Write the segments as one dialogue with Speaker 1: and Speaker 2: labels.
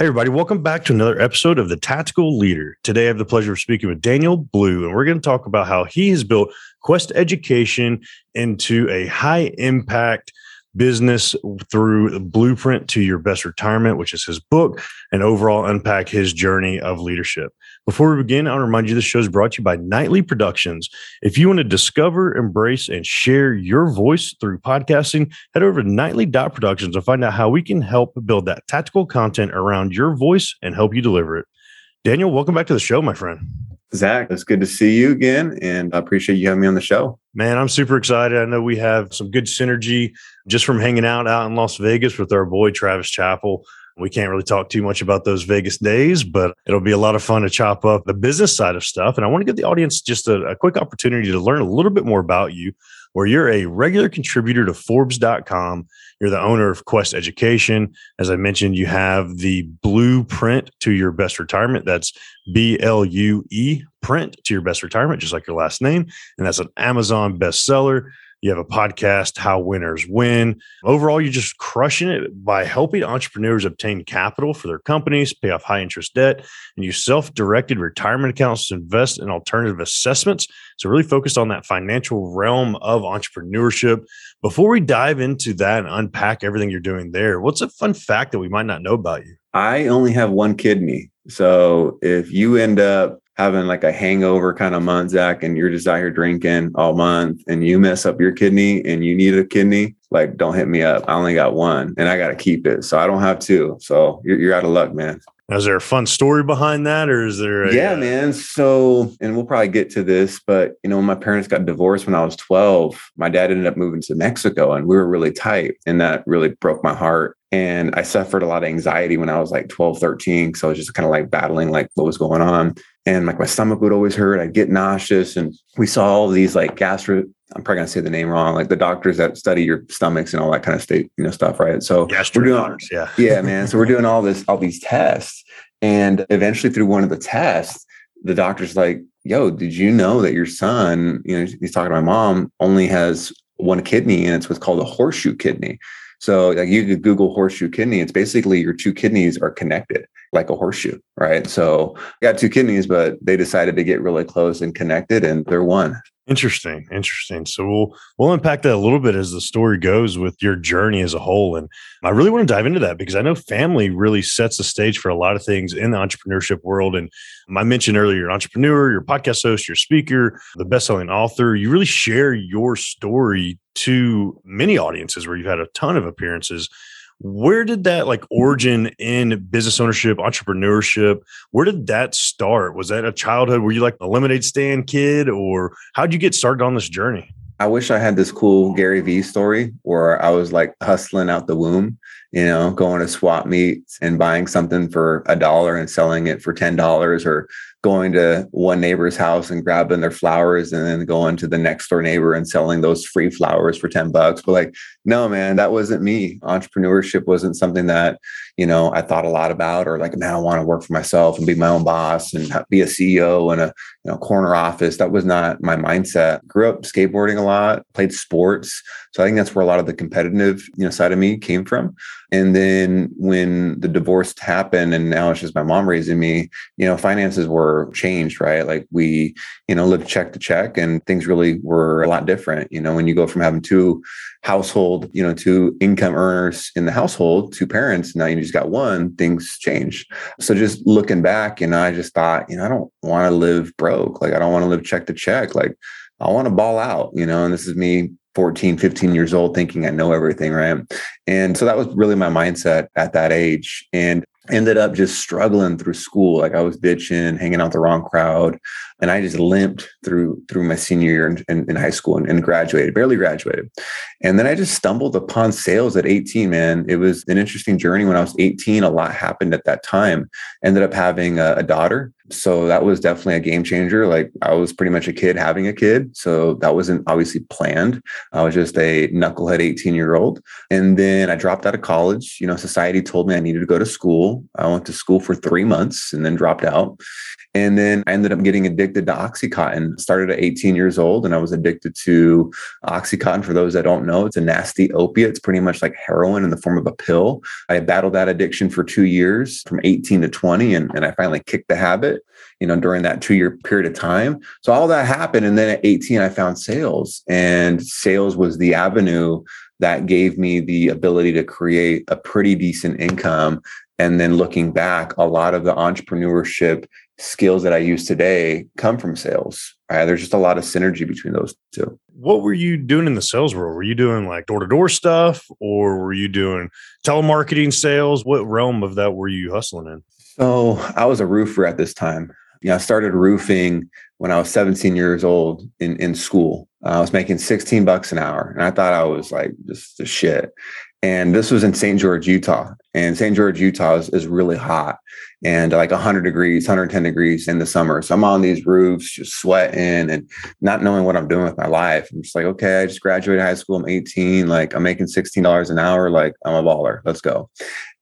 Speaker 1: Hey, everybody, welcome back to another episode of The Tactical Leader. Today, I have the pleasure of speaking with Daniel Blue, and we're going to talk about how he has built Quest Education into a high impact business through blueprint to your best retirement, which is his book, and overall unpack his journey of leadership. Before we begin, I'll remind you this show is brought to you by Nightly Productions. If you want to discover, embrace, and share your voice through podcasting, head over to nightly.productions and find out how we can help build that tactical content around your voice and help you deliver it. Daniel, welcome back to the show, my friend.
Speaker 2: Zach, it's good to see you again, and I appreciate you having me on the show.
Speaker 1: Man, I'm super excited. I know we have some good synergy just from hanging out out in Las Vegas with our boy Travis Chappell. We can't really talk too much about those Vegas days, but it'll be a lot of fun to chop up the business side of stuff. And I want to give the audience just a, a quick opportunity to learn a little bit more about you, where you're a regular contributor to Forbes.com. You're the owner of Quest Education. As I mentioned, you have the blueprint to your best retirement. That's B L U E print to your best retirement, just like your last name. And that's an Amazon bestseller. You have a podcast, How Winners Win. Overall, you're just crushing it by helping entrepreneurs obtain capital for their companies, pay off high interest debt, and use self directed retirement accounts to invest in alternative assessments. So, really focused on that financial realm of entrepreneurship. Before we dive into that and unpack everything you're doing there, what's a fun fact that we might not know about you?
Speaker 2: I only have one kidney. So, if you end up having like a hangover kind of month, Zach, and you're just out here drinking all month and you mess up your kidney and you need a kidney, like don't hit me up. I only got one and I got to keep it. So I don't have two. So you're, you're out of luck, man.
Speaker 1: Is there a fun story behind that, or is there?
Speaker 2: A, yeah, uh, man. So, and we'll probably get to this, but you know, when my parents got divorced when I was 12, my dad ended up moving to Mexico, and we were really tight, and that really broke my heart. And I suffered a lot of anxiety when I was like 12, 13. So I was just kind of like battling like what was going on and like my stomach would always hurt. I'd get nauseous. And we saw all these like gastro, I'm probably gonna say the name wrong, like the doctors that study your stomachs and all that kind of state, you know, stuff, right? So
Speaker 1: we're doing yeah.
Speaker 2: yeah, man. So we're doing all this, all these tests. And eventually through one of the tests, the doctor's like, yo, did you know that your son, you know, he's talking to my mom, only has one kidney and it's what's called a horseshoe kidney. So like you could Google horseshoe kidney. It's basically your two kidneys are connected like a horseshoe, right? So got two kidneys, but they decided to get really close and connected and they're one.
Speaker 1: Interesting, interesting. So we'll we'll unpack that a little bit as the story goes with your journey as a whole. And I really want to dive into that because I know family really sets the stage for a lot of things in the entrepreneurship world. And I mentioned earlier, you're an entrepreneur, you're podcast host, you're speaker, the best-selling author. You really share your story to many audiences where you've had a ton of appearances where did that like origin in business ownership entrepreneurship where did that start? Was that a childhood were you like a lemonade stand kid or how'd you get started on this journey?
Speaker 2: I wish i had this cool gary vee story where i was like hustling out the womb you know going to swap meets and buying something for a dollar and selling it for ten dollars or going to one neighbor's house and grabbing their flowers and then going to the next door neighbor and selling those free flowers for 10 bucks. But like, no, man, that wasn't me. Entrepreneurship wasn't something that, you know, I thought a lot about or like, man, I want to work for myself and be my own boss and be a CEO in a you know corner office. That was not my mindset. Grew up skateboarding a lot, played sports. So I think that's where a lot of the competitive, you know, side of me came from. And then when the divorce happened and now it's just my mom raising me, you know, finances were changed, right? Like we, you know, lived check to check and things really were a lot different. You know, when you go from having two household, you know, two income earners in the household, two parents, now you just got one, things change. So just looking back, and I just thought, you know, I don't want to live broke. Like I don't want to live check to check. Like I want to ball out, you know, and this is me 14, 15 years old thinking I know everything, right? And so that was really my mindset at that age. And ended up just struggling through school. Like I was bitching, hanging out the wrong crowd. And I just limped through through my senior year in, in, in high school and, and, graduated, barely graduated. And then I just stumbled upon sales at 18, man. It was an interesting journey when I was 18. A lot happened at that time. Ended up having a, a daughter So that was definitely a game changer. Like I was pretty much a kid having a kid. So that wasn't obviously planned. I was just a knucklehead 18 year old. And then I dropped out of college. You know, society told me I needed to go to school. I went to school for three months and then dropped out. And then I ended up getting addicted to Oxycontin. Started at 18 years old and I was addicted to Oxycontin. For those that don't know, it's a nasty opiate. It's pretty much like heroin in the form of a pill. I battled that addiction for two years from 18 to 20 and, and I finally kicked the habit, you know, during that two year period of time. So all that happened. And then at 18, I found sales and sales was the avenue that gave me the ability to create a pretty decent income and then looking back, a lot of the entrepreneurship skills that I use today come from sales. Right? There's just a lot of synergy between those two.
Speaker 1: What were you doing in the sales world? Were you doing like door to door stuff or were you doing telemarketing sales? What realm of that were you hustling in?
Speaker 2: So I was a roofer at this time. You know, I started roofing when I was 17 years old in, in school. Uh, I was making 16 bucks an hour and I thought I was like just the shit. And this was in St. George, Utah. And St. George, Utah is, is really hot and like 100 degrees, 110 degrees in the summer. So I'm on these roofs just sweating and not knowing what I'm doing with my life. I'm just like, okay, I just graduated high school. I'm 18. Like I'm making $16 an hour. Like I'm a baller. Let's go.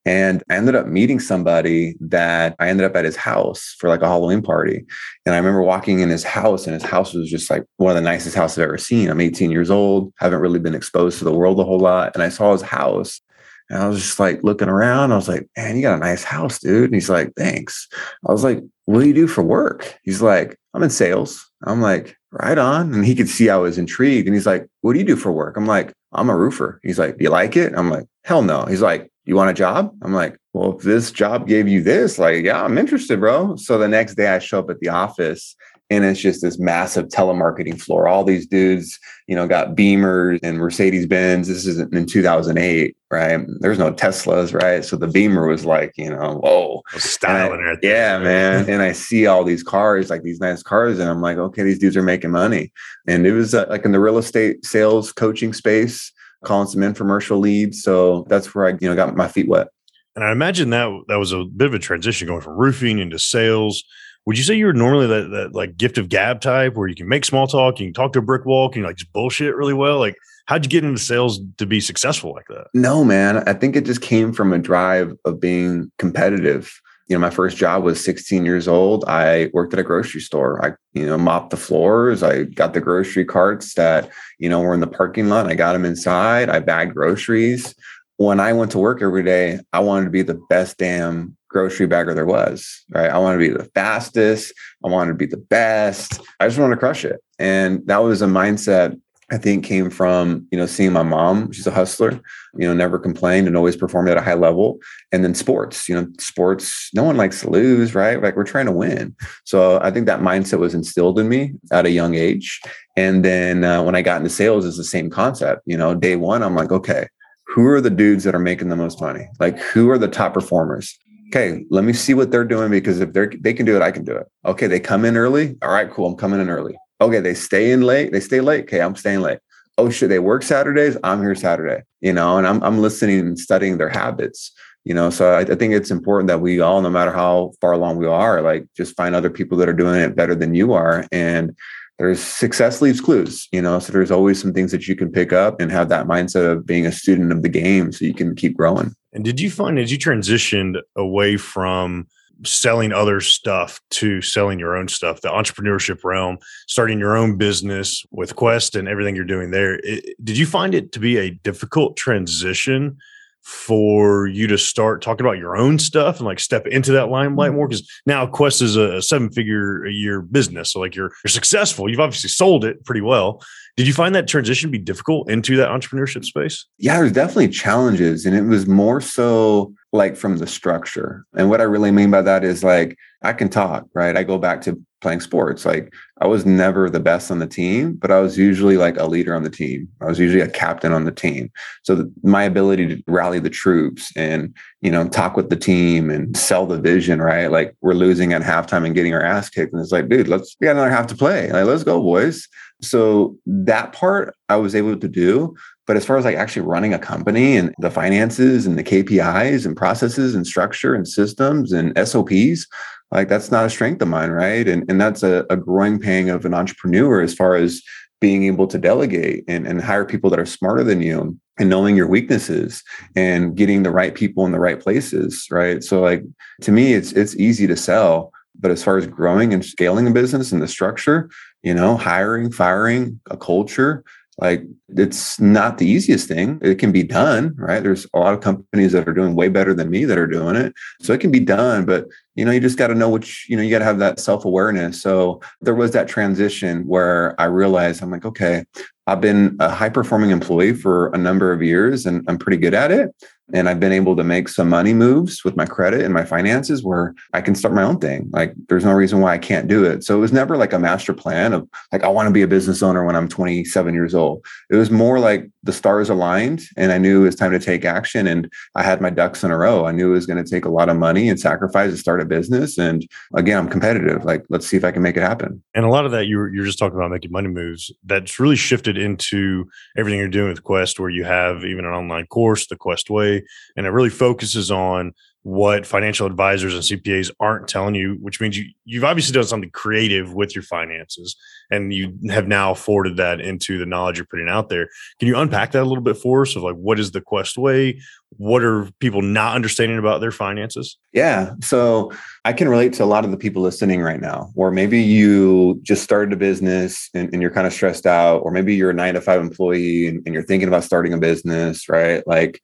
Speaker 2: And I ended up meeting somebody that I ended up at his house for like a Halloween party. And I remember walking in his house, and his house was just like one of the nicest houses I've ever seen. I'm 18 years old, haven't really been exposed to the world a whole lot. And I saw his house. And I was just like looking around. I was like, man, you got a nice house, dude. And he's like, thanks. I was like, what do you do for work? He's like, I'm in sales. I'm like, right on. And he could see I was intrigued. And he's like, what do you do for work? I'm like, I'm a roofer. He's like, do you like it? I'm like, hell no. He's like, you want a job? I'm like, well, if this job gave you this, like, yeah, I'm interested, bro. So the next day I show up at the office and it's just this massive telemarketing floor. All these dudes, you know, got Beamers and Mercedes Benz. This isn't in 2008, right? There's no Teslas, right? So the Beamer was like, you know, whoa,
Speaker 1: styling
Speaker 2: it. Yeah, man. And I see all these cars, like these nice cars, and I'm like, okay, these dudes are making money. And it was uh, like in the real estate sales coaching space calling some infomercial leads. So that's where I, you know, got my feet wet.
Speaker 1: And I imagine that that was a bit of a transition going from roofing into sales. Would you say you were normally that, that like gift of gab type where you can make small talk, you can talk to a brick wall, can you like just bullshit really well? Like how'd you get into sales to be successful like that?
Speaker 2: No, man. I think it just came from a drive of being competitive you know, my first job was 16 years old. I worked at a grocery store. I, you know, mopped the floors. I got the grocery carts that, you know, were in the parking lot. I got them inside. I bagged groceries. When I went to work every day, I wanted to be the best damn grocery bagger there was, right? I wanted to be the fastest. I wanted to be the best. I just wanted to crush it. And that was a mindset I think came from, you know, seeing my mom, she's a hustler, you know, never complained and always performed at a high level. And then sports, you know, sports, no one likes to lose, right? Like we're trying to win. So I think that mindset was instilled in me at a young age. And then uh, when I got into sales, it's the same concept. You know, day one, I'm like, okay, who are the dudes that are making the most money? Like who are the top performers? Okay, let me see what they're doing because if they're they can do it, I can do it. Okay, they come in early. All right, cool. I'm coming in early Okay, they stay in late. They stay late. Okay, I'm staying late. Oh shit, they work Saturdays. I'm here Saturday. You know, and I'm I'm listening and studying their habits. You know, so I, I think it's important that we all, no matter how far along we are, like just find other people that are doing it better than you are, and there's success leaves clues, you know, so there's always some things that you can pick up and have that mindset of being a student of the game so you can keep growing.
Speaker 1: And did you find as you transitioned away from selling other stuff to selling your own stuff, the entrepreneurship realm, starting your own business with Quest and everything you're doing there. It, did you find it to be a difficult transition for you to start talking about your own stuff and like step into that limelight more? Mm-hmm. Because now Quest is a seven figure a year business. So like you're you're successful. You've obviously sold it pretty well. Did you find that transition be difficult into that entrepreneurship space?
Speaker 2: Yeah, there's definitely challenges. And it was more so like from the structure. And what I really mean by that is like I can talk, right? I go back to playing sports. Like I was never the best on the team, but I was usually like a leader on the team. I was usually a captain on the team. So my ability to rally the troops and, you know, talk with the team and sell the vision, right? Like we're losing at halftime and getting our ass kicked. And it's like, dude, let's we got another half to play. Like, let's go, boys. So that part I was able to do. But as far as like actually running a company and the finances and the KPIs and processes and structure and systems and SOPs, like that's not a strength of mine right and and that's a, a growing pain of an entrepreneur as far as being able to delegate and, and hire people that are smarter than you and knowing your weaknesses and getting the right people in the right places right so like to me it's it's easy to sell but as far as growing and scaling a business and the structure you know hiring firing a culture like it's not the easiest thing. It can be done right? There's a lot of companies that are doing way better than me that are doing it. So it can be done but you know you just got to know which you know you got to have that self-awareness. So there was that transition where i realized i'm like okay i've been a high performing employee for a number of years and i'm pretty good at it and I've been able to make some money moves with my credit and my finances where I can start my own thing. Like there's no reason why I can't do it. So it was never like a master plan of like I want to be a business owner when I'm 27 years old. It was more like the stars aligned and I knew it was time to take action and I had my ducks in a row. I knew it was going to take a lot of money and sacrifice to start a business and again, I'm competitive. Like let's see if I can make it happen.
Speaker 1: And a lot of that you are you're just talking about making money moves that's really shifted into everything you're doing with Quest where you have even an online course, the Quest Way and it really focuses on what financial advisors and CPAs aren't telling you, which means you you've obviously done something creative with your finances and you have now forwarded that into the knowledge you're putting out there. Can you unpack that a little bit for us of like what is the Quest way? What are people not understanding about their finances?
Speaker 2: Yeah. So I can relate to a lot of the people listening right now, or maybe you just started a business and, and you're kind of stressed out, or maybe you're a nine to five employee and, and you're thinking about starting a business, right? Like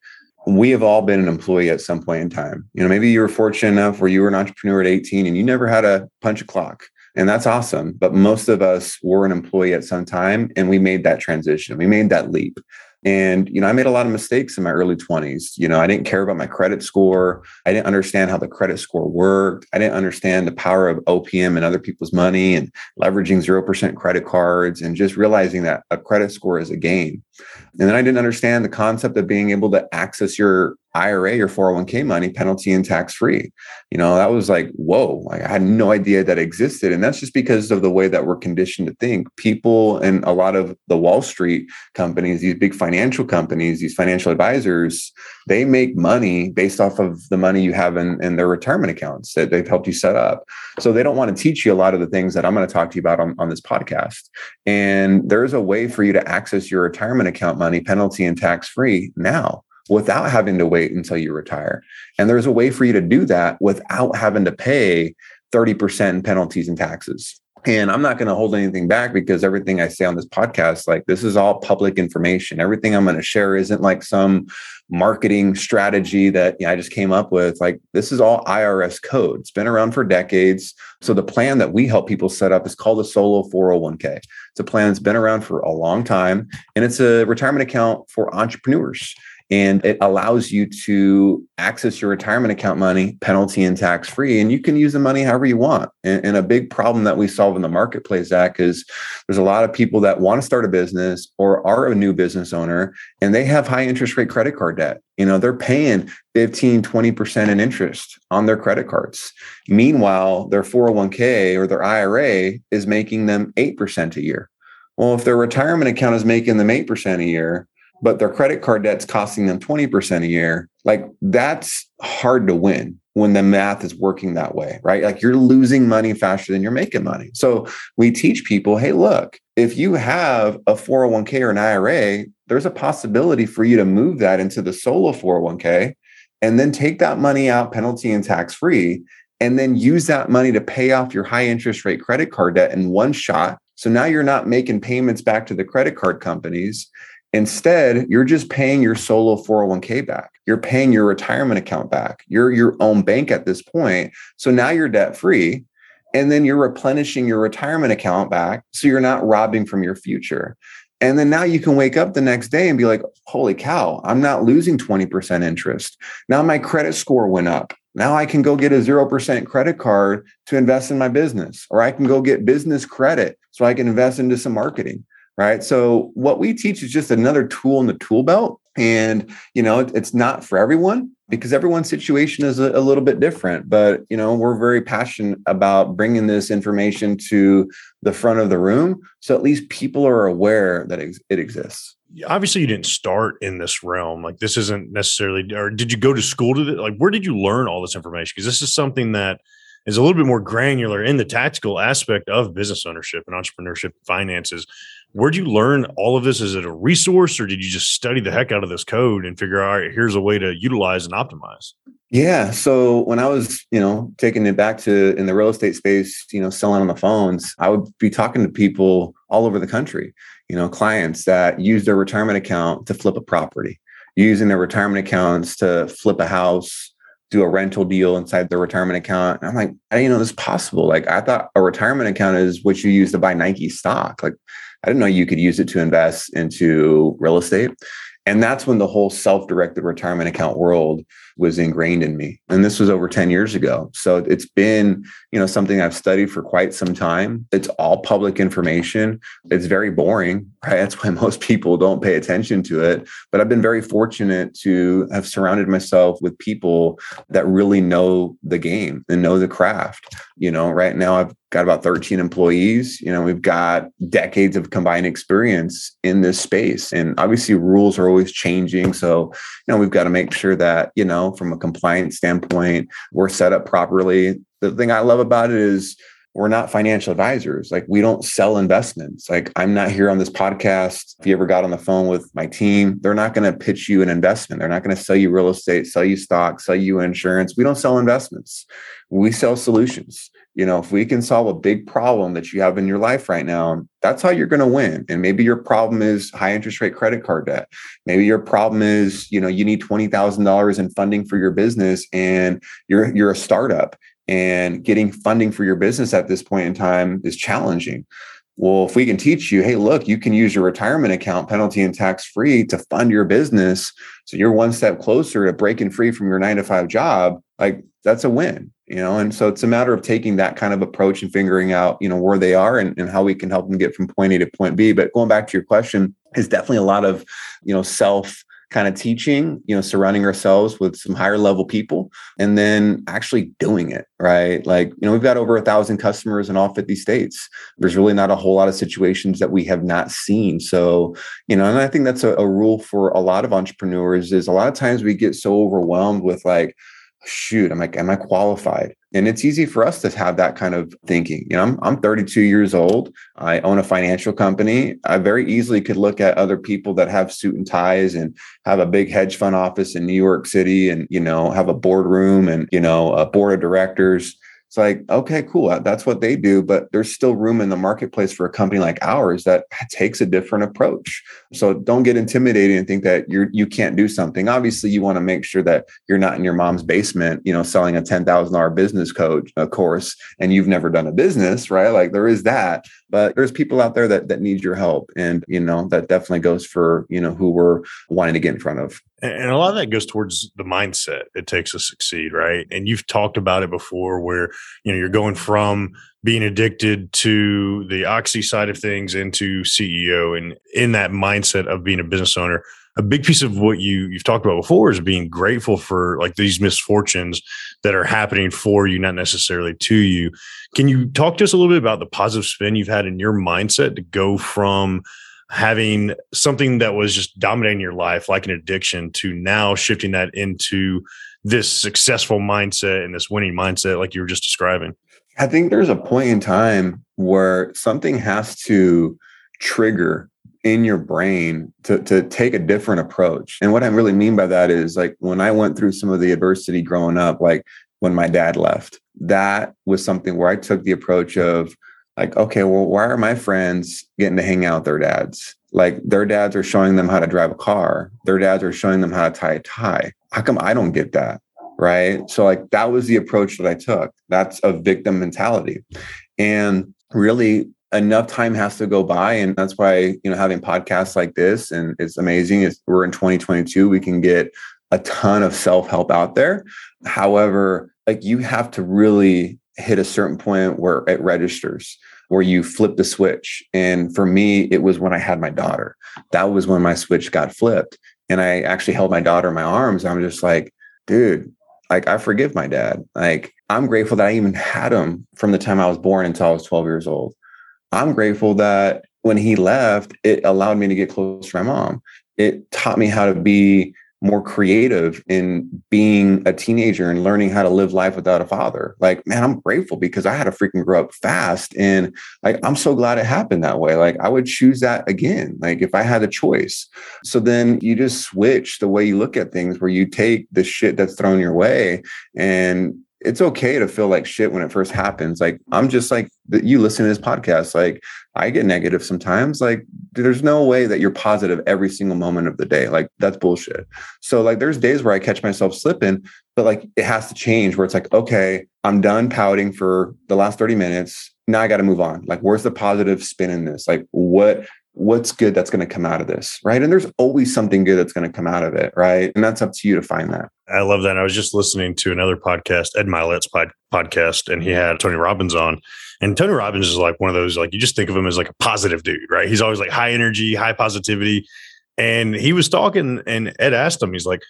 Speaker 2: we have all been an employee at some point in time. You know, maybe you were fortunate enough where you were an entrepreneur at 18 and you never had to punch a clock. And that's awesome. But most of us were an employee at some time and we made that transition. We made that leap. And, you know, I made a lot of mistakes in my early 20s. You know, I didn't care about my credit score. I didn't understand how the credit score worked. I didn't understand the power of OPM and other people's money and leveraging 0% credit cards and just realizing that a credit score is a game. And then I didn't understand the concept of being able to access your IRA or 401k money penalty and tax free. You know, that was like, whoa, I had no idea that existed. And that's just because of the way that we're conditioned to think. People and a lot of the Wall Street companies, these big financial companies, these financial advisors, they make money based off of the money you have in, in their retirement accounts that they've helped you set up. So they don't want to teach you a lot of the things that I'm going to talk to you about on, on this podcast. And there's a way for you to access your retirement account money penalty and tax free now without having to wait until you retire. And there's a way for you to do that without having to pay 30% in penalties and taxes. And I'm not going to hold anything back because everything I say on this podcast, like this is all public information. Everything I'm going to share isn't like some marketing strategy that you know, I just came up with. Like this is all IRS code. It's been around for decades. So the plan that we help people set up is called a solo 401k. It's a plan that's been around for a long time and it's a retirement account for entrepreneurs and it allows you to access your retirement account money penalty and tax free and you can use the money however you want. And, and, a big problem that we solve in the marketplace zach is there's a lot of people that want to start a business or are a new business owner and they have high interest rate credit card debt. You know they're paying 15 20% in interest on their credit cards. Meanwhile their 401k or their ira is making them 8% a year. Well if their retirement account is making them 8% a year but their credit card debt's costing them 20% a year. Like that's hard to win when the math is working that way, right? Like you're losing money faster than you're making money. So we teach people, hey, look, if you have a 401k or an IRA, there's a possibility for you to move that into the solo 401k and then take that money out penalty and tax free and then use that money to pay off your high interest rate credit card debt in one shot. So now you're not making payments back to the credit card companies Instead, you're just paying your solo 401k back. You're paying your retirement account back. You're your own bank at this point. So now you're debt free. And then you're replenishing your retirement account back. So you're not robbing from your future. And then now you can wake up the next day and be like, holy cow, I'm not losing 20% interest. Now my credit score went up. Now I can go get a 0% credit card to invest in my business, or I can go get business credit so I can invest into some marketing right? So what we teach is just another tool in the tool belt. And, you know, it's not for everyone because everyone's situation is a, little bit different. But, you know, we're very passionate about bringing this information to the front of the room. So at least people are aware that it exists.
Speaker 1: Obviously, you didn't start in this realm. Like, this isn't necessarily, or did you go to school to, like, where did you learn all this information? Because this is something that, is a little bit more granular in the tactical aspect of business ownership and entrepreneurship finances. Where'd you learn all of this? Is it a resource or did you just study the heck out of this code and figure out, all right, here's a way to utilize and optimize?
Speaker 2: Yeah. So when I was, you know, taking it back to in the real estate space, you know, selling on the phones, I would be talking to people all over the country, you know, clients that use their retirement account to flip a property, using their retirement accounts to flip a house, do a rental deal inside their retirement account. And I'm like, I didn't know this possible. Like I thought a retirement account is what you use to buy Nike stock. Like I didn't know you could use it to invest into real estate. And that's when the whole self directed retirement account world was ingrained in me. And this was over 10 years ago. So it's been, you know, something I've studied for quite some time. It's all public information. It's very boring, right? That's why most people don't pay attention to it. But I've been very fortunate to have surrounded myself with people that really know the game and know the craft. You know, right now I've got about 13 employees. You know, we've got decades of combined experience in this space. And obviously rules are always changing. So, you know, we've got to make sure that, you know, from a compliance standpoint, we're set up properly. The thing I love about it is we're not financial advisors. Like we don't sell investments. Like I'm not here on this podcast. If you ever got on the phone with my team, they're not going to pitch you an investment. They're not going to sell you real estate, sell you stock, sell you insurance. We don't sell investments. We sell solutions you know if we can solve a big problem that you have in your life right now that's how you're going to win and maybe your problem is high interest rate credit card debt maybe your problem is you know you need $20000 in funding for your business and you're you're a startup and getting funding for your business at this point in time is challenging well, if we can teach you, hey, look, you can use your retirement account penalty and tax free to fund your business. So you're one step closer to breaking free from your nine to five job. Like that's a win you know and so it's a matter of taking that kind of approach and figuring out you know where they are and, and how we can help them get from point a to point b. But going back to your question is definitely a lot of you know self kind of teaching you know surrounding ourselves with some higher level people and then actually doing it right? Like you know we've got over a thousand customers in all 50 states. There's really not a whole lot of situations that we have not seen. So you know and i think that's a, a rule for a lot of entrepreneurs is a lot of times we get so overwhelmed with like shoot, I'm like, am I qualified? And it's easy for us to have that kind of thinking. You know, I'm, I'm 32 years old. I own a financial company. I very easily could look at other people that have suit and ties and have a big hedge fund office in New York City and, you know, have a boardroom and, you know, a board of directors it's like, okay, cool. That's what they do. But there's still room in the marketplace for a company like ours that takes a different approach. So don't get intimidated and think that you're you can't do something. Obviously, you want to make sure that you're not in your mom's basement, you know, selling a ten thousand dollar business coach a course and you've never done a business, right? Like there is that. But there's people out there that that need your help. And you know, that definitely goes for, you know, who we're wanting to get in front of
Speaker 1: and a lot of that goes towards the mindset it takes to succeed right? And you've talked about it before where you know you're going from being addicted to the oxy side of things into ceo and in that mindset of being a business owner a big piece of what you you've talked about before is being grateful for like these misfortunes that are happening for you not necessarily to you. Can you talk to us a little bit about the positive spin you've had in your mindset to go from having something that was just dominating your life like an addiction to now shifting that into this successful mindset and this winning mindset like you were just describing?
Speaker 2: I think there's a point in time where something has to trigger in your brain to, to take a different approach. And what i really mean by that is like when i went through some of the adversity growing up like when my dad left that was something where i took the approach of like, okay, well, why are my friends getting to hang out with their dads? Like their dads are showing them how to drive a car. Their dads are showing them how to tie a tie. How come I don't get that? Right. So like that was the approach that I took. That's a victim mentality. And really enough time has to go by. And that's why, you know, having podcasts like this and it's amazing. It's, we're in 2022. We can get a ton of self-help out there. However, like you have to really hit a certain point where it registers where you flip the switch. And for me it was when i had my daughter. That was when my switch got flipped. And i actually held my daughter in my arms. I'm just like dude like i forgive my dad. Like i'm grateful that i even had him from the time i was born until i was 12 years old. I'm grateful that when he left it allowed me to get close to my mom. It taught me how to be more creative in being a teenager and learning how to live life without a father. Like, man, I'm grateful because I had to freaking grow up fast. And like, I'm so glad it happened that way. Like, I would choose that again, like, if I had a choice. So then you just switch the way you look at things where you take the shit that's thrown your way and it's okay to feel like shit when it first happens. Like I'm just like you listen to this podcast. Like I get negative sometimes. Like there's no way that you're positive every single moment of the day. Like that's bullshit. So like there's days where I catch myself slipping, but like it has to change where it's like, okay, I'm done pouting for the last 30 minutes. Now I got to move on. Like where's the positive spin in this? Like what what's good that's going to come out of this, right? And there's always something good that's going to come out of it, right? And that's up to you to find that.
Speaker 1: I love that. I was just listening to another podcast, Ed Mylett's pod- podcast, and he mm-hmm. had Tony Robbins on. And Tony Robbins is like one of those, like you just think of him as like a positive dude, right? He's always like high energy, high positivity. And he was talking, and Ed asked him, he's like,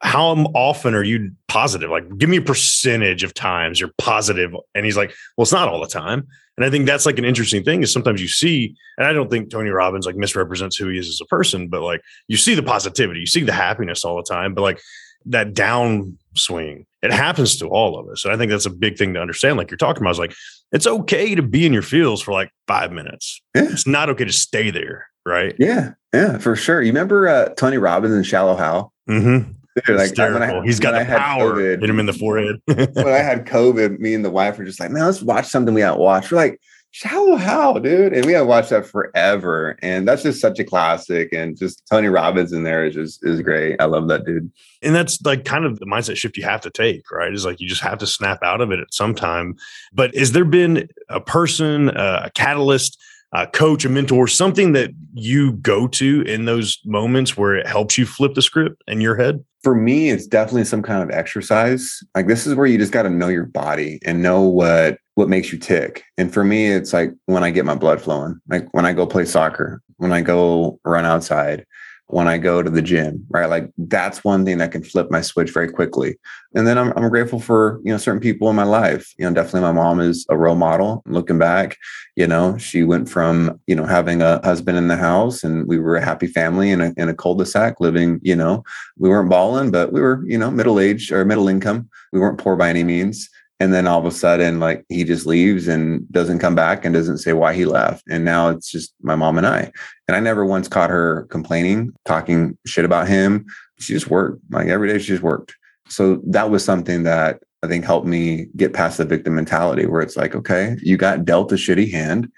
Speaker 1: how often are you positive? Like, give me a percentage of times you're positive. And he's like, well, it's not all the time. And I think that's like an interesting thing is sometimes you see, and I don't think Tony Robbins like misrepresents who he is as a person, but like you see the positivity, you see the happiness all the time, but like that downswing, it happens to all of us. And I think that's a big thing to understand. Like you're talking about, is like, it's okay to be in your feels for like five minutes. Yeah. It's not okay to stay there. Right.
Speaker 2: Yeah. Yeah, for sure. You remember uh, Tony Robbins and Shallow Hal?
Speaker 1: Mm-hmm. Dude, like I, he's got the power. COVID, hit him in the forehead.
Speaker 2: when I had COVID, me and the wife were just like, man, let's watch something we haven't watched. We're like, Shallow Hal, dude. And we have watched that forever. And that's just such a classic. And just Tony Robbins in there is just is great. I love that dude.
Speaker 1: And that's like kind of the mindset shift you have to take, right? Is like you just have to snap out of it at some time. But has there been a person, uh, a catalyst a coach, a mentor, something that you go to in those moments where it helps you flip the script in your head?
Speaker 2: For me, it's definitely some kind of exercise. Like this is where you just got to know your body and know what what makes you tick. And for me, it's like when I get my blood flowing, like when I go play soccer, when I go run outside, when I go to the gym, right? Like that's one thing that can flip my switch very quickly. And then I'm, I'm grateful for, you know, certain people in my life. You know, definitely my mom is a role model. Looking back, you know, she went from, you know, having a husband in the house and we were a happy family in a, in a cul-de-sac living, you know, we weren't balling, but we were, you know, middle-aged or middle income. We weren't poor by any means and then all of a sudden like he just leaves and doesn't come back and doesn't say why he left. And now it's just my mom and i. And i never once caught her complaining talking shit about him. She just worked. Like every day she just worked. So that was something that i think helped me get past the victim mentality where it's like okay you got dealt a shitty hand.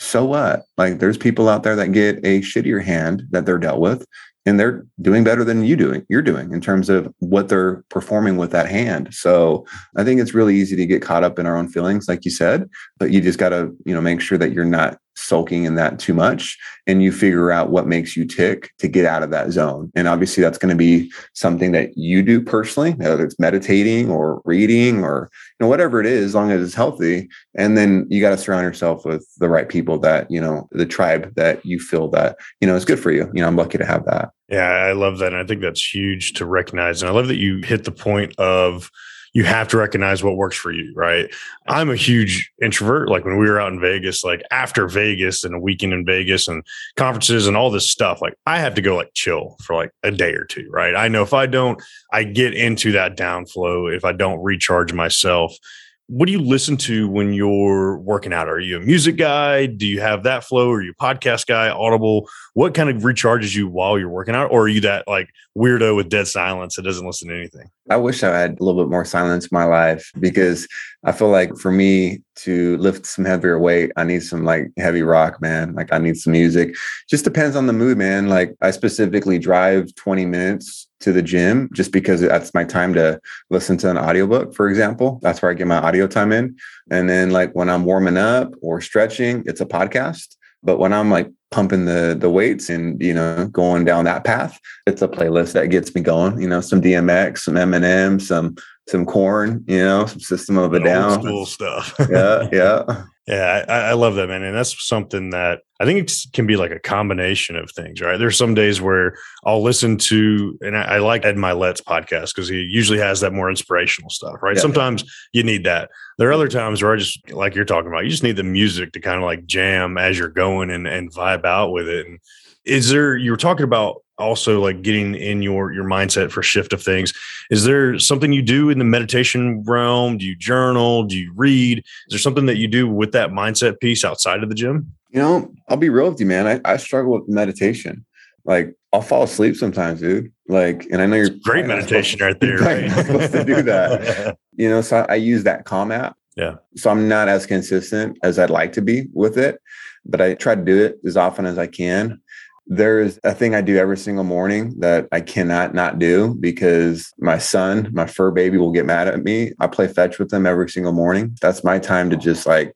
Speaker 2: So what? Like there's people out there that get a shittier hand that they're dealt with and they're doing better than you doing you're doing in terms of what they're performing with that hand. So i think it's really easy to get caught up in our own feelings like you said but you just got to you know make sure that you're not sulking in that too much and you figure out what makes you tick to get out of that zone. And obviously that's going to be something that you do personally whether it's meditating or reading or you know whatever it is as long as it's healthy. And then you got to surround yourself with the right people that you know the tribe that you feel that you know is good for you. You know i'm lucky to have that.
Speaker 1: Yeah i love that and i think that's huge to recognize. And i love that you hit the point of you have to recognize what works for you, right? I'm a huge introvert. Like when we were out in Vegas, like after Vegas and a weekend in Vegas and conferences and all this stuff, like I have to go like chill for like a day or two, right? I know if I don't, I get into that downflow if I don't recharge myself what do you listen to when you're working out? Are you a music guy? Do you have that flow? Are you podcast guy, audible? What kind of recharges you while you're working out? Or are you that like weirdo with dead silence that doesn't listen to anything?
Speaker 2: I wish I had a little bit more silence in my life because I feel like for me to lift some heavier weight, I need some like heavy rock, man. Like I need some music. Just depends on the mood, man. Like I specifically drive 20 minutes to the gym just because that's my time to listen to an audiobook, for example. That's where I get my audio time in. And then like when I'm warming up or stretching, it's a podcast. But when I'm like pumping the the weights and you know going down that path, it's a playlist that gets me going. You know, some DMX, some Eminem, some some Korn, you know, some System of a Down,
Speaker 1: school stuff.
Speaker 2: yeah, yeah.
Speaker 1: Yeah, I, I, love that, man. And that's something that I think it can be like a combination of things, right? There's some days where I'll listen to, and I, I like Ed Mylett's podcast because he usually has that more inspirational stuff, right? Yeah. Sometimes you need that. There are other times where I just, like you're talking about, you just need the music to kind of like jam as you're going and, and vibe out with it. And is there, you were talking about also like getting in your your mindset for shift of things. Is there something you do in the meditation realm? Do you journal? Do you read? Is there something that you do with that mindset piece outside of the gym?
Speaker 2: You know i'll be real with you man. I, I struggle with meditation. Like i'll fall asleep sometimes dude. Like and i know you're
Speaker 1: great meditation right there
Speaker 2: right? supposed to do that. You know so I, I use that calm app.
Speaker 1: Yeah.
Speaker 2: So i'm not as consistent as i'd like to be with it but i try to do it as often as i can there's a thing I do every single morning that I cannot not do because my son, my fur baby, will get mad at me. I play fetch with them every single morning. That's my time to just like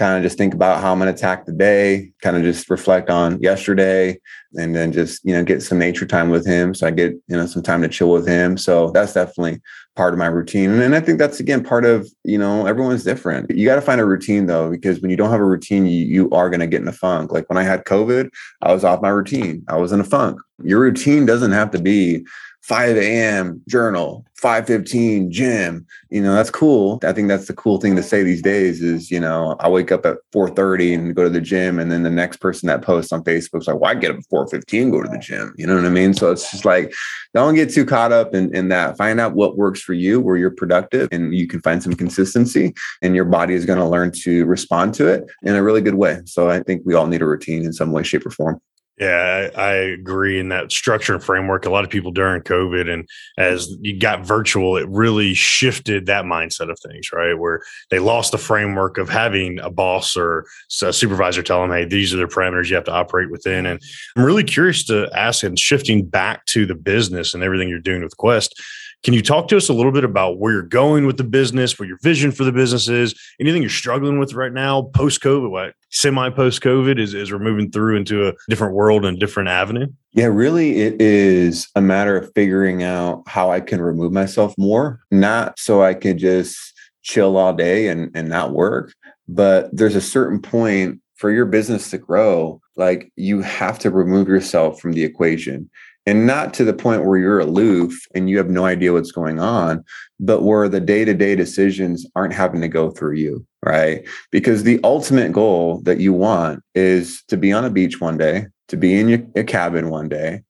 Speaker 2: kind of just think about how I'm going to attack the day, kind of just reflect on yesterday, and then just, you know, get some nature time with him. So I get, you know, some time to chill with him. So that's definitely part of my routine. And I think that's, again, part of, you know, everyone's different. You got to find a routine though, because when you don't have a routine, you, you are going to get in a funk. Like when I had COVID, I was off my routine, I was in a funk. Your routine doesn't have to be, 5 a.m. journal, 5:15 gym. You know, that's cool. I think that's the cool thing to say these days is, you know, I wake up at 4:30 and go to the gym, and then the next person that posts on Facebook is like, "Well, I get up at 4:15, go to the gym." You know what I mean? So it's just like, don't get too caught up in, in that. Find out what works for you, where you're productive, and you can find some consistency, and your body is going to learn to respond to it in a really good way. So I think we all need a routine in some way, shape, or form.
Speaker 1: Yeah, I, I, agree in that structure and framework. A lot of people during COVID and as you got virtual, it really shifted that mindset of things, right? Where they lost the framework of having a boss or a supervisor tell them, hey, these are the parameters you have to operate within. And I'm really curious to ask and shifting back to the business and everything you're doing with Quest can you talk to us a little bit about where you're going with the business, what your vision for the business is, anything you're struggling with right now, post COVID, what semi post COVID is, is we're moving through into a different world and different avenue?
Speaker 2: Yeah, really, it is a matter of figuring out how I can remove myself more, not so I can just chill all day and, and not work, but there's a certain point for your business to grow, like you have to remove yourself from the equation and not to the point where you're aloof and you have no idea what's going on, but where the day to day decisions aren't having to go through you, right? Because the ultimate goal that you want is to be on a beach one day, to be in your, your cabin one day,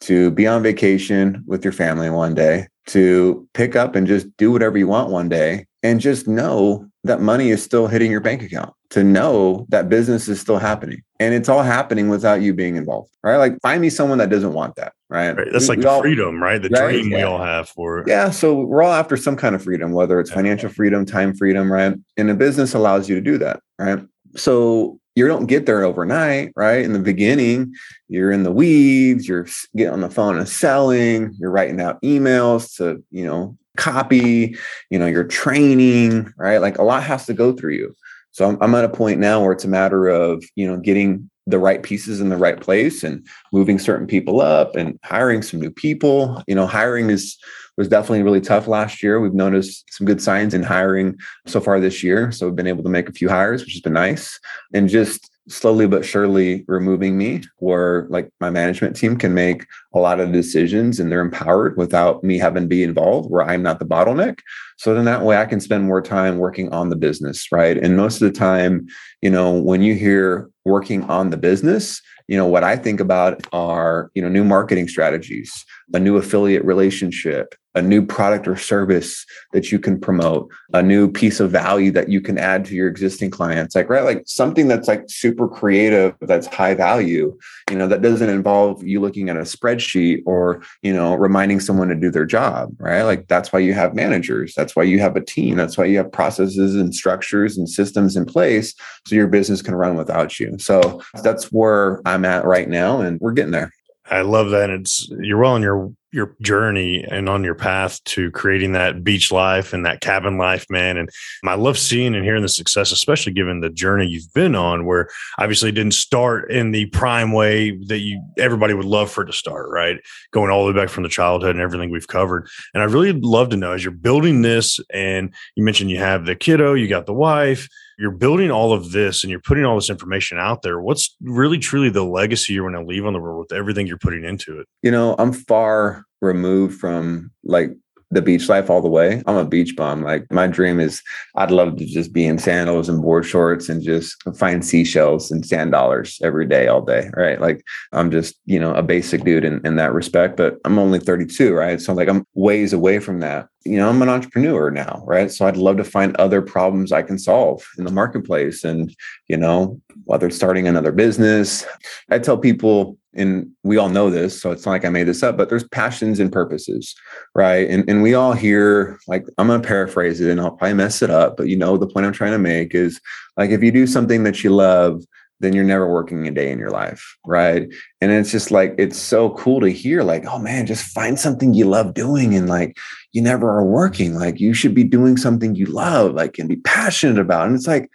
Speaker 2: to be on vacation with your family one day, to pick up and just do whatever you want one day, and just know that money is still hitting your bank account to know that business is still happening and it's all happening without you being involved right like find me someone that doesn't want that right,
Speaker 1: right. that's we, like the all, freedom right the right? dream yeah. we all have for
Speaker 2: yeah so we're all after some kind of freedom whether it's financial freedom time freedom right and a business allows you to do that right so you don't get there overnight, right? In the beginning, you're in the weeds, you're getting on the phone and selling, you're writing out emails to, you know, copy, you know, your training, right? Like a lot has to go through you. So I'm, I'm at a point now where it's a matter of, you know, getting the right pieces in the right place and moving certain people up and hiring some new people. You know, hiring is was definitely really tough last year. We've noticed some good signs in hiring so far this year. So we've been able to make a few hires, which has been nice. And just slowly but surely removing me where like my management team can make a lot of decisions and they're empowered without me having to be involved where i'm not the bottleneck. So then that way i can spend more time working on the business right? And most of the time you know when you hear working on the business you know what i think about are you know new marketing strategies a new affiliate relationship a new product or service that you can promote, a new piece of value that you can add to your existing clients. Like, right, like something that's like super creative, that's high value, you know, that doesn't involve you looking at a spreadsheet or, you know, reminding someone to do their job, right? Like, that's why you have managers. That's why you have a team. That's why you have processes and structures and systems in place so your business can run without you. So that's where I'm at right now, and we're getting there.
Speaker 1: I love that. It's you're well on your your journey and on your path to creating that beach life and that cabin life, man. And I love seeing and hearing the success, especially given the journey you've been on, where obviously didn't start in the prime way that you everybody would love for it to start, right? Going all the way back from the childhood and everything we've covered. And I really love to know as you're building this, and you mentioned you have the kiddo, you got the wife, you're building all of this and you're putting all this information out there what's really truly the legacy you're going to leave on the world with everything you're putting into it
Speaker 2: you know i'm far removed from like the beach life all the way. I'm a beach bum. Like my dream is I'd love to just be in sandals and board shorts and just find seashells and sand dollars every day, all day. Right. Like I'm just, you know, a basic dude in, in that respect, but I'm only 32. Right. So like I'm ways away from that. You know, I'm an entrepreneur now. Right. So I'd love to find other problems I can solve in the marketplace. And, you know, whether it's starting another business, I tell people, and we all know this, so it's not like I made this up, but there's passions and purposes, right? And and we all hear, like, I'm gonna paraphrase it and I'll probably mess it up, but you know, the point I'm trying to make is like if you do something that you love, then you're never working a day in your life, right? And it's just like it's so cool to hear, like, oh man, just find something you love doing, and like you never are working. Like you should be doing something you love, like and be passionate about. And it's like,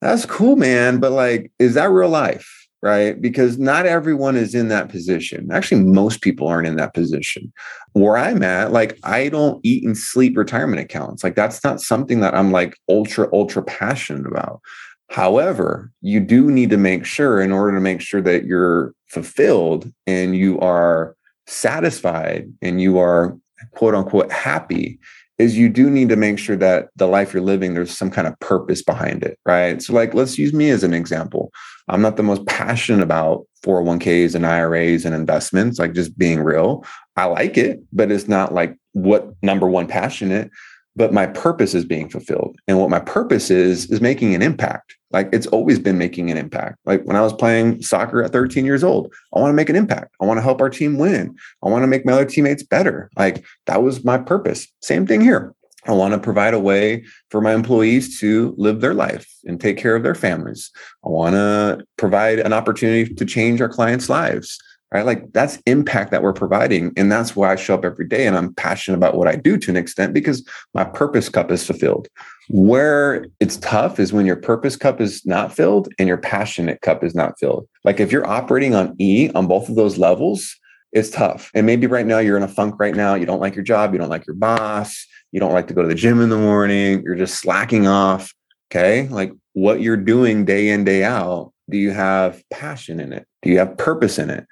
Speaker 2: that's cool, man. But like, is that real life? right? Because not everyone is in that position. Actually, most people aren't in that position. Where I'm at, like, I don't eat and sleep retirement accounts. Like, that's not something that I'm like ultra, ultra passionate about. However, you do need to make sure, in order to make sure that you're fulfilled and you are satisfied and you are quote unquote happy, is you do need to make sure that the life you're living, there's some kind of purpose behind it, right? So, like, let's use me as an example. I'm not the most passionate about 401ks and IRAs and investments, like just being real. I like it, but it's not like what number one passionate, but my purpose is being fulfilled. And what my purpose is, is making an impact. Like it's always been making an impact. Like when I was playing soccer at 13 years old, I want to make an impact. I want to help our team win. I want to make my other teammates better. Like that was my purpose. Same thing here. I want to provide a way for my employees to live their life and take care of their families. I want to provide an opportunity to change our clients' lives, right? Like that's impact that we're providing. And that's why I show up every day and I'm passionate about what I do to an extent because my purpose cup is fulfilled. Where it's tough is when your purpose cup is not filled and your passionate cup is not filled. Like if you're operating on E on both of those levels, it's tough. And maybe right now you're in a funk right now. You don't like your job. You don't like your boss you don't like to go to the gym in the morning, you're just slacking off. Okay. Like what you're doing day in, day out, do you have passion in it? Do you have purpose in it?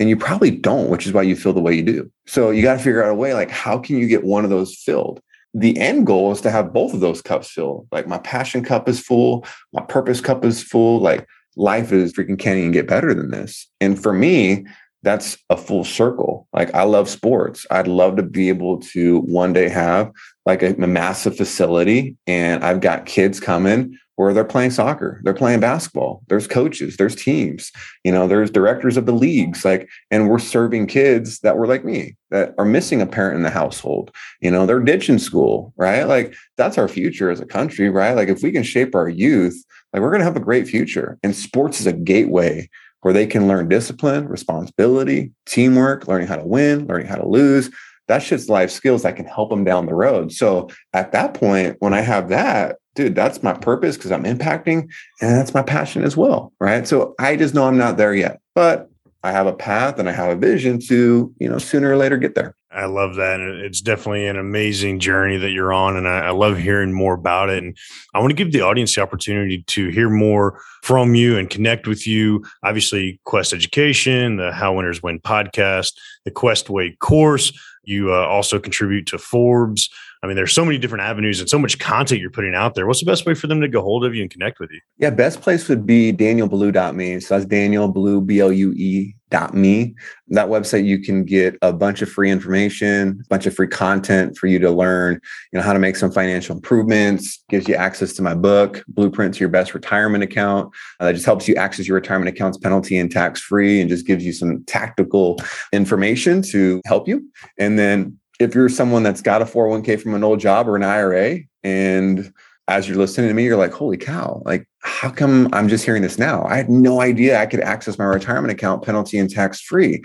Speaker 2: And you probably don't, which is why you feel the way you do. So you got to figure out a way like, how can you get one of those filled? The end goal is to have both of those cups filled. Like my passion cup is full, my purpose cup is full. Like life is freaking can't even get better than this. And for me, that's a full circle. Like I love sports. I'd love to be able to one day have like a, a, massive facility and I've got kids coming where they're playing soccer, they're playing basketball, there's coaches, there's teams, you know, there's directors of the leagues, like, and we're serving kids that were like me that are missing a parent in the household. You know, they're ditching school, right? Like that's our future as a country, right? Like if we can shape our youth, like we're going to have a great future. And sports is a gateway where they can learn discipline, responsibility, teamwork, learning how to win, learning how to lose. That's just life skills that can help them down the road. So at that point, when I have that, dude, that's my purpose because I'm impacting and that's my passion as well. Right. So I just know I'm not there yet, but I have a path and I have a vision to, you know, sooner or later get there.
Speaker 1: I love that. It's definitely an amazing journey that you're on. And I, I, love hearing more about it. And I want to give the audience the opportunity to hear more from you and connect with you. Obviously, Quest Education, the How Winners Win podcast, the Quest Way course. You uh, also contribute to Forbes. I mean, there's so many different avenues and so much content you're putting out there. What's the best way for them to get hold of you and connect with you?
Speaker 2: Yeah, best place would be danielblue.me. So that's Daniel Blue, B L U E dot me. That website, you can get a bunch of free information, a bunch of free content for you to learn, you know, how to make some financial improvements, gives you access to my book, Blueprint to Your Best Retirement Account. Uh, that just helps you access your retirement accounts penalty and tax free and just gives you some tactical information to help you. And then if you're someone that's got a 401k from an old job or an IRA, and as you're listening to me, you're like, holy cow, like, how come I'm just hearing this now? I had no idea I could access my retirement account penalty and tax free.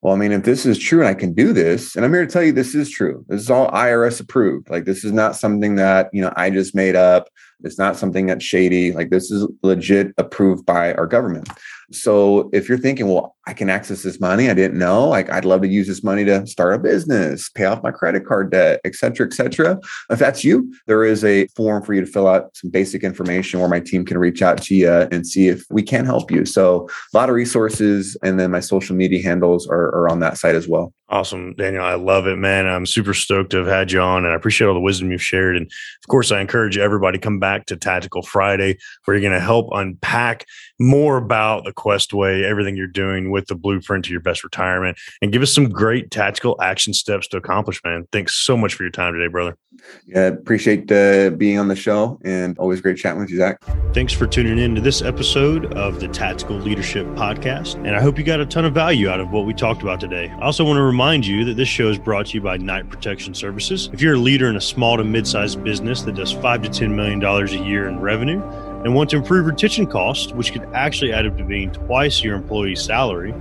Speaker 2: Well, I mean, if this is true and I can do this, and I'm here to tell you this is true. This is all IRS approved. Like, this is not something that, you know, I just made up. It's not something that's shady. Like, this is legit approved by our government. So if you're thinking, well, I can access this money, I didn't know, like I'd love to use this money to start a business, pay off my credit card debt, et cetera, et cetera. If that's you, there is a form for you to fill out some basic information where my team can reach out to you and see if we can help you. So a lot of resources and then my social media handles are, are on that site as well.
Speaker 1: Awesome, Daniel. I love it, man. I'm super stoked to have had you on and I appreciate all the wisdom you've shared. And of course, I encourage everybody come back to Tactical Friday, where you're going to help unpack more about the Quest Way, everything you're doing with the blueprint to your best retirement, and give us some great tactical action steps to accomplish, man. Thanks so much for your time today, brother.
Speaker 2: Yeah, appreciate uh, being on the show and always great chatting with you, Zach.
Speaker 1: Thanks for tuning in to this episode of the Tactical Leadership Podcast. And I hope you got a ton of value out of what we talked about today. I also want to remind you that this show is brought to you by Knight Protection Services. If you're a leader in a small to mid-sized business that does five to ten million dollars a year in revenue and want to improve retention costs, which could actually add up to being twice your employee's salary,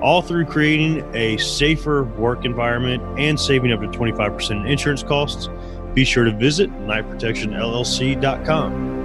Speaker 1: all through creating a safer work environment and saving up to 25% in insurance costs, be sure to visit knightprotectionllc.com.